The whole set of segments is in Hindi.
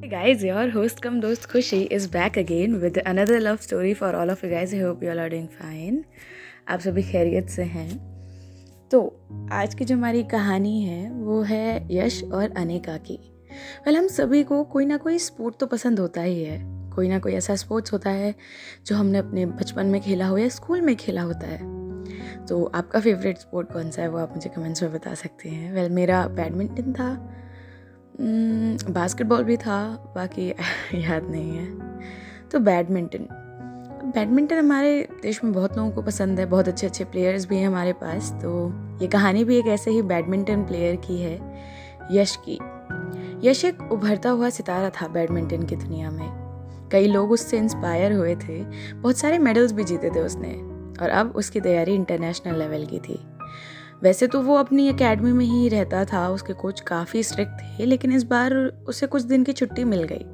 Hey guys, your host come dost Khushi is back again with another love story for all of you guys. I hope you all are doing fine. आप सभी खैरियत से हैं। तो आज की जो हमारी कहानी है वो है यश और अनेका की। वेल हम सभी को कोई ना कोई स्पोर्ट तो पसंद होता ही है। कोई ना कोई ऐसा स्पोर्ट्स होता है जो हमने अपने बचपन में खेला हो या स्कूल में खेला होता है। तो आपका फेवरेट स्पोर्ट कौन सा है वो आप मुझे कमेंट्स में बता सकते हैं। वेल मेरा बैडमिंटन था बास्केटबॉल भी था, बाकी याद नहीं है। तो बैडमिंटन बैडमिंटन हमारे देश में बहुत लोगों को पसंद है, बहुत अच्छे अच्छे प्लेयर्स भी हैं हमारे पास तो ये कहानी भी एक ऐसे ही बैडमिंटन प्लेयर की है, यश की। यश एक उभरता हुआ सितारा था बैडमिंटन की दुनिया में। कई लोग उससे इंस्पायर हुए थे, बहुत सारे मेडल्स भी जीते थे उसने, और अब उसकी तैयारी इंटरनेशनल लेवल की थी। वैसे तो वो अपनी एकेडमी में ही रहता था, उसके कोच काफ़ी स्ट्रिक्ट थे, लेकिन इस बार उसे कुछ दिन की छुट्टी मिल गई।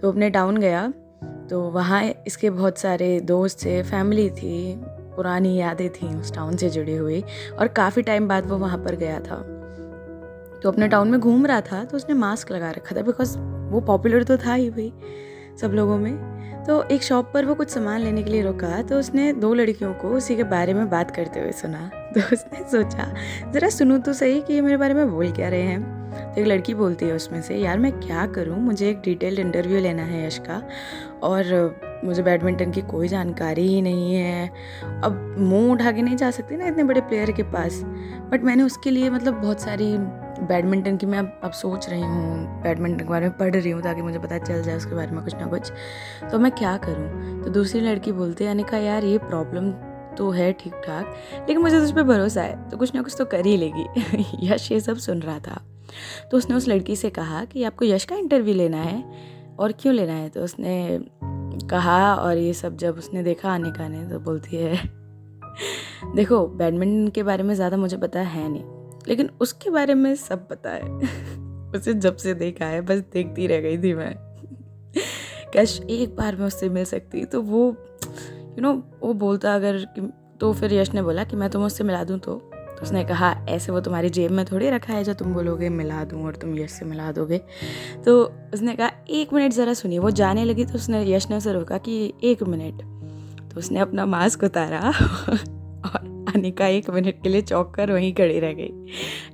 तो अपने टाउन गया तो वहाँ इसके बहुत सारे दोस्त थे फैमिली थी, पुरानी यादें थी उस टाउन से जुड़ी हुई, और काफ़ी टाइम बाद वो वहाँ पर गया था। तो अपने टाउन में घूम रहा था तो उसने मास्क लगा रखा था बिकॉज़ वो पॉपुलर तो था ही भाई, सब लोगों में। तो एक शॉप पर वो कुछ सामान लेने के लिए रुका तो उसने दो लड़कियों को उसी के बारे में बात करते हुए सुना। तो उसने सोचा, ज़रा सुनूँ तो सही कि ये मेरे बारे में बोल क्या रहे हैं? तो एक लड़की बोलती है उसमें से, यार, मैं क्या करूँ? मुझे एक डिटेल्ड इंटरव्यू लेना है यश का और मुझे बैडमिंटन की कोई जानकारी ही नहीं है। अब मुँह उठा के नहीं जा सकती ना इतने बड़े प्लेयर के पास। बट मैंने उसके लिए मतलब बहुत सारी बैडमिंटन की मैं अब अब सोच रही हूँ बैडमिंटन के बारे में पढ़ रही हूँ ताकि मुझे पता चल जाए उसके बारे में कुछ ना कुछ। तो मैं क्या करूँ? तो दूसरी लड़की बोलती है, अनिका, यार, ये प्रॉब्लम तो है ठीक ठाक लेकिन मुझे उस पर भरोसा है तो कुछ ना कुछ तो कर ही लेगी। यश ये सब सुन रहा था। तो उसने उस लड़की से कहा कि आपको यश का इंटरव्यू लेना है? और क्यों लेना है? तो उसने कहा और ये सब जब उसने देखा अनिका ने तो बोलती है, देखो, बैडमिंटन के बारे में ज़्यादा मुझे पता है नहीं, लेकिन उसके बारे में सब पता है। उसे जब से देखा है, बस देखती रह गई थी मैं। कैश एक बार मैं उससे मिल सकती तो वो यू नो वो बोलता अगर कि तो फिर यश ने बोला कि मैं तुम्हें उससे मिला दूँ तो? तो उसने कहा, ऐसे वो तुम्हारी जेब में थोड़ी रखा है जो तुम बोलोगे, मिला दूँ और तुम यश से मिला दोगे? तो उसने कहा, एक मिनट ज़रा सुनिए। वो जाने लगी तो उसने, यश ने उसे रोका कि, एक मिनट। तो उसने अपना मास्क उतारा और अनिका एक मिनट के लिए चौक कर वहीं खड़ी रह गई।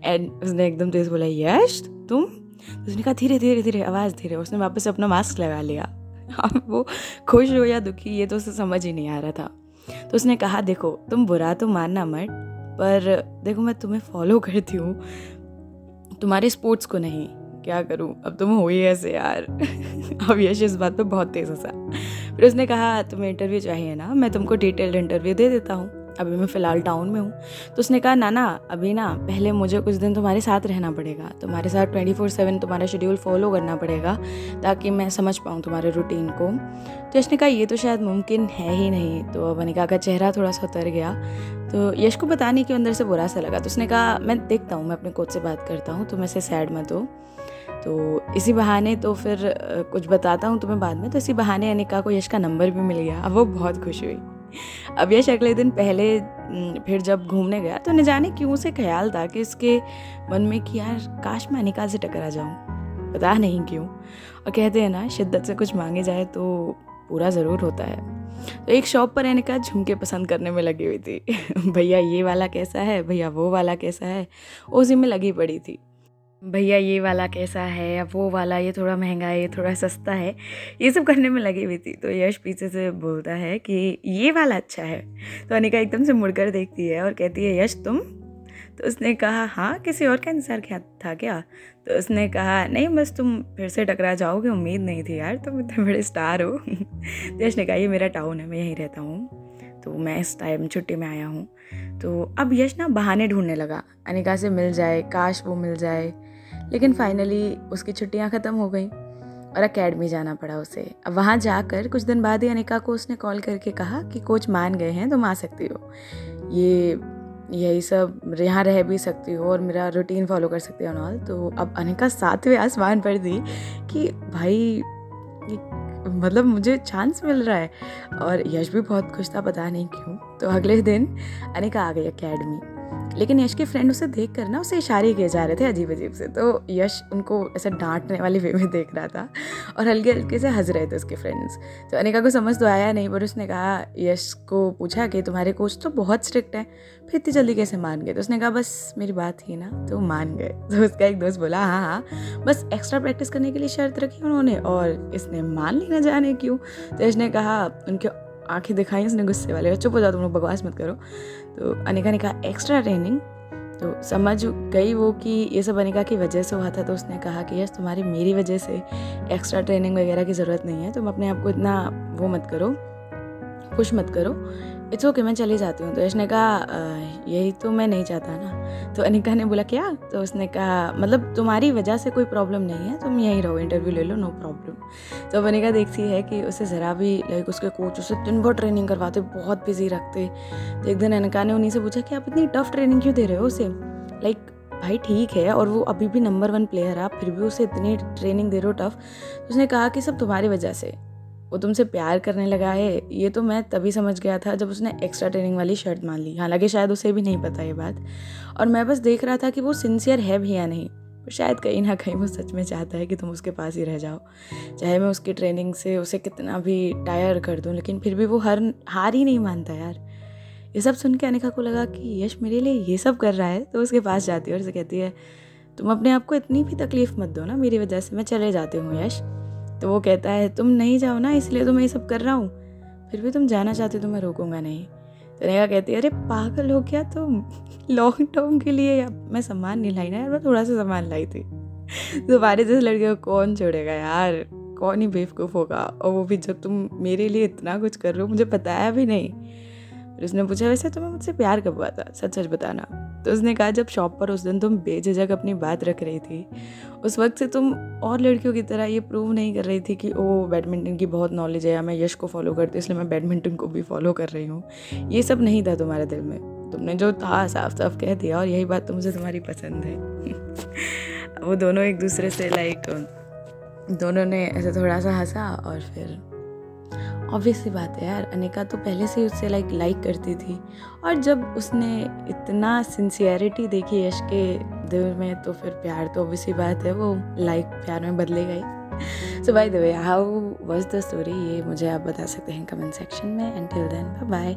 एंड उसने एकदम तेज बोला, यश, तुम? तो उसने कहा, धीरे धीरे धीरे, आवाज़ धीरे। उसने वापस अपना मास्क लगा लिया। अब वो खुश हो या दुखी, ये तो उसे समझ ही नहीं आ रहा था। तो उसने कहा, देखो, तुम बुरा तो मानना मत, पर देखो, मैं तुम्हें फॉलो करती हूँ। तुम्हारे स्पोर्ट्स को नहीं। क्या करूँ? अब तुम हो ही ऐसे यार। अब यश इस बात पर बहुत तेज़ हंसा। फिर उसने कहा, तुम्हें इंटरव्यू चाहिए ना? मैं तुमको डिटेल्ड इंटरव्यू दे देता हूँ। अभी मैं फ़िलहाल टाउन में हूँ। तो उसने कहा ना ना अभी ना, पहले मुझे कुछ दिन तुम्हारे साथ रहना पड़ेगा। तुम्हारे साथ ट्वेंटी फोर सेवन तुम्हारा शेड्यूल फॉलो करना पड़ेगा, ताकि मैं समझ पाऊँ तुम्हारे रूटीन को। तो यश ने कहा, ये तो शायद मुमकिन है ही नहीं। तो अब वनिका का चेहरा थोड़ा सा उतर गया। तो यश को बताने के अंदर से बुरा सा लगा। तो उसने कहा, मैं देखता हूँ, मैं अपने कोच से बात करता हूँ तो मैं से सैड मत हो। तो इसी बहाने तो फिर कुछ बताता हूँ तुम्हें बाद में। तो इसी बहाने अनिका को यश का नंबर भी मिल गया। अब वो बहुत खुश हुई। अब यश अगले दिन पहले फिर जब घूमने गया तो न जाने क्यों उसे ख्याल था कि उसके मन में कि यार, काश मैं अनिका से टकरा जाऊँ। पता नहीं क्यों। और कहते हैं ना, शिद्दत से कुछ मांगे जाए तो पूरा ज़रूर होता है। तो एक शॉप पर अनिका झुमके पसंद करने में लगी हुई थी। भैया ये वाला कैसा है? भैया वो वाला कैसा है? उसी में लगी पड़ी थी। भैया, ये वाला कैसा है? या वो वाला, ये थोड़ा महँगा है, ये थोड़ा सस्ता है। ये सब करने में लगी हुई थी। तो यश पीछे से बोलता है कि ये वाला अच्छा है। तो अनिका एकदम से मुड़कर देखती है और कहती है, यश, तुम? तो उसने कहा हाँ किसी और का इंतज़ार क्या था क्या? तो उसने कहा, नहीं, बस तुम फिर से टकरा जाओगे, उम्मीद नहीं थी यार, तुम इतने बड़े स्टार हो। तो यश ने कहा, ये मेरा टाउन है, मैं यहीं रहता हूँ। तो मैं इस टाइम छुट्टी में आया हूँ। तो अब यश ना बहाने ढूँढने लगा। अनिका से मिल जाए, काश वो मिल जाए। लेकिन फाइनली उसकी छुट्टियाँ ख़त्म हो गई और अकेडमी जाना पड़ा उसे। अब वहाँ जाकर कुछ दिन बाद ही अनिका को उसने कॉल करके कहा कि कोच मान गए हैं, तुम आ सकती हो। ये, यही सब यहाँ रह भी सकती हो और मेरा रूटीन फॉलो कर सकती हो ऑल तो अब अनिका सातवें आसमान पर थी कि भाई मतलब मुझे चांस मिल रहा है। और यश भी बहुत खुश था, पता नहीं क्यों। तो अगले दिन अनिका आ गई अकेडमी लेकिन यश के फ्रेंड उसे देख कर ना उसे इशारे किए जा रहे थे अजीब अजीब से। तो यश उनको ऐसे डांटने वाली वे में देख रहा था और हल्के हल्के से हंस रहे थे उसके फ्रेंड्स तो अनिका को समझ तो आया नहीं, पर उसने कहा, यश को पूछा कि तुम्हारे कोच तो बहुत स्ट्रिक्ट है, फिर इतनी जल्दी कैसे मान गए? तो उसने कहा, बस मेरी बात थी ना तो मान गए। तो उसका एक दोस्त बोला हाँ हाँ बस एक्स्ट्रा प्रैक्टिस करने के लिए शर्त रखी उन्होंने और इसने मान ली ना जाने क्यों? तो यश ने कहा, उनके आँखें दिखाई उसने गुस्से वाले चुप हो जाओ तुम लोग बकवास मत करो। तो अनिका ने कहा एक्स्ट्रा ट्रेनिंग तो समझ गई वो कि ये सब अनिका की वजह से हुआ था तो उसने कहा कि, यस, तुम्हारी मेरी वजह से एक्स्ट्रा ट्रेनिंग वगैरह की ज़रूरत नहीं है। तुम अपने आप को इतना वो मत करो खुश मत करो इट्स ओके मैं चली जाती हूँ। तो यश ने कहा यही तो मैं नहीं चाहता ना। तो अनिका ने बोला, क्या? तो उसने कहा मतलब तुम्हारी वजह से कोई प्रॉब्लम नहीं है, तुम यहीं रहो इंटरव्यू ले लो नो प्रॉब्लम तो अब अनिका देखती है कि उसे ज़रा भी लाइक उसके कोच उसे दिन भर ट्रेनिंग करवाते, बहुत बिज़ी रखते। तो एक दिन अनिका ने उन्हीं से पूछा कि, आप इतनी टफ ट्रेनिंग क्यों दे रहे हो उसे? लाइक भाई ठीक है, और वो अभी भी नंबर वन प्लेयर है, आप फिर भी उसे इतनी ट्रेनिंग दे रहे हो टफ तो उसने कहा कि, सब तुम्हारी वजह से। वो तुमसे प्यार करने लगा है, ये तो मैं तभी समझ गया था जब उसने एक्स्ट्रा ट्रेनिंग वाली शर्ट मान ली। हालाँकि शायद उसे भी नहीं पता ये बात। और मैं बस देख रहा था कि वो सिंसियर है भी या नहीं। शायद कहीं ना कहीं वो सच में चाहता है कि तुम उसके पास ही रह जाओ। चाहे मैं उसकी ट्रेनिंग से उसे कितना भी टायर कर दूँ, लेकिन फिर भी वो हर, हार ही नहीं मानता यार। ये सब सुन के अनिका को लगा कि यश मेरे लिए ये सब कर रहा है तो उसके पास जाती है और उसे कहती है, तुम अपने आप को इतनी भी तकलीफ़ मत दो ना, मेरी वजह से मैं चले जाती हूँ, यश। तो वो कहता है, तुम नहीं जाओ ना, इसलिए तो मैं ये सब कर रहा हूँ। फिर भी तुम जाना चाहते हो तो मैं रोकूँगा नहीं। तो नेहा कहती है, अरे पागल हो गया तुम। लॉन्ग टर्म के लिए या मैं सामान नहीं लाई ना यार, मैं थोड़ा सा सामान लाई थी। तुम्हारे जैसे लड़के को कौन छोड़ेगा यार? कौन ही बेवकूफ़ होगा? और वो भी जब तुम मेरे लिए इतना कुछ कर रहे हो, मुझे बताया भी नहीं। फिर उसने पूछा, वैसे तुम्हें मुझसे प्यार कब हुआ था? सच सच बताना। तो उसने कहा, जब शॉप पर उस दिन तुम बेझिझक अपनी बात रख रही थी, उस वक्त से तुम और लड़कियों की तरह ये प्रूव नहीं कर रही थी कि, ओ बैडमिंटन की बहुत नॉलेज है या मैं यश को फॉलो करती इसलिए मैं बैडमिंटन को भी फॉलो कर रही हूँ। ये सब नहीं था तुम्हारे दिल में। तुमने जो था साफ़ साफ़ कह दिया और यही बात तो मुझे तुम्हारी पसंद है। वो दोनों एक दूसरे से लाइक दोनों ने ऐसे थोड़ा सा हंसा और फिर ऑब्वियसली बात है यार। अनिका तो पहले से ही उससे लाइक लाइक करती थी। और जब उसने इतना सिंसियरिटी देखी यश के दिल में तो फिर प्यार तो ऑब्वियसली बात है, वो लाइक प्यार में बदलेगा ही so by the way how was the story ये मुझे आप बता सकते हैं कमेंट सेक्शन में। And till then bye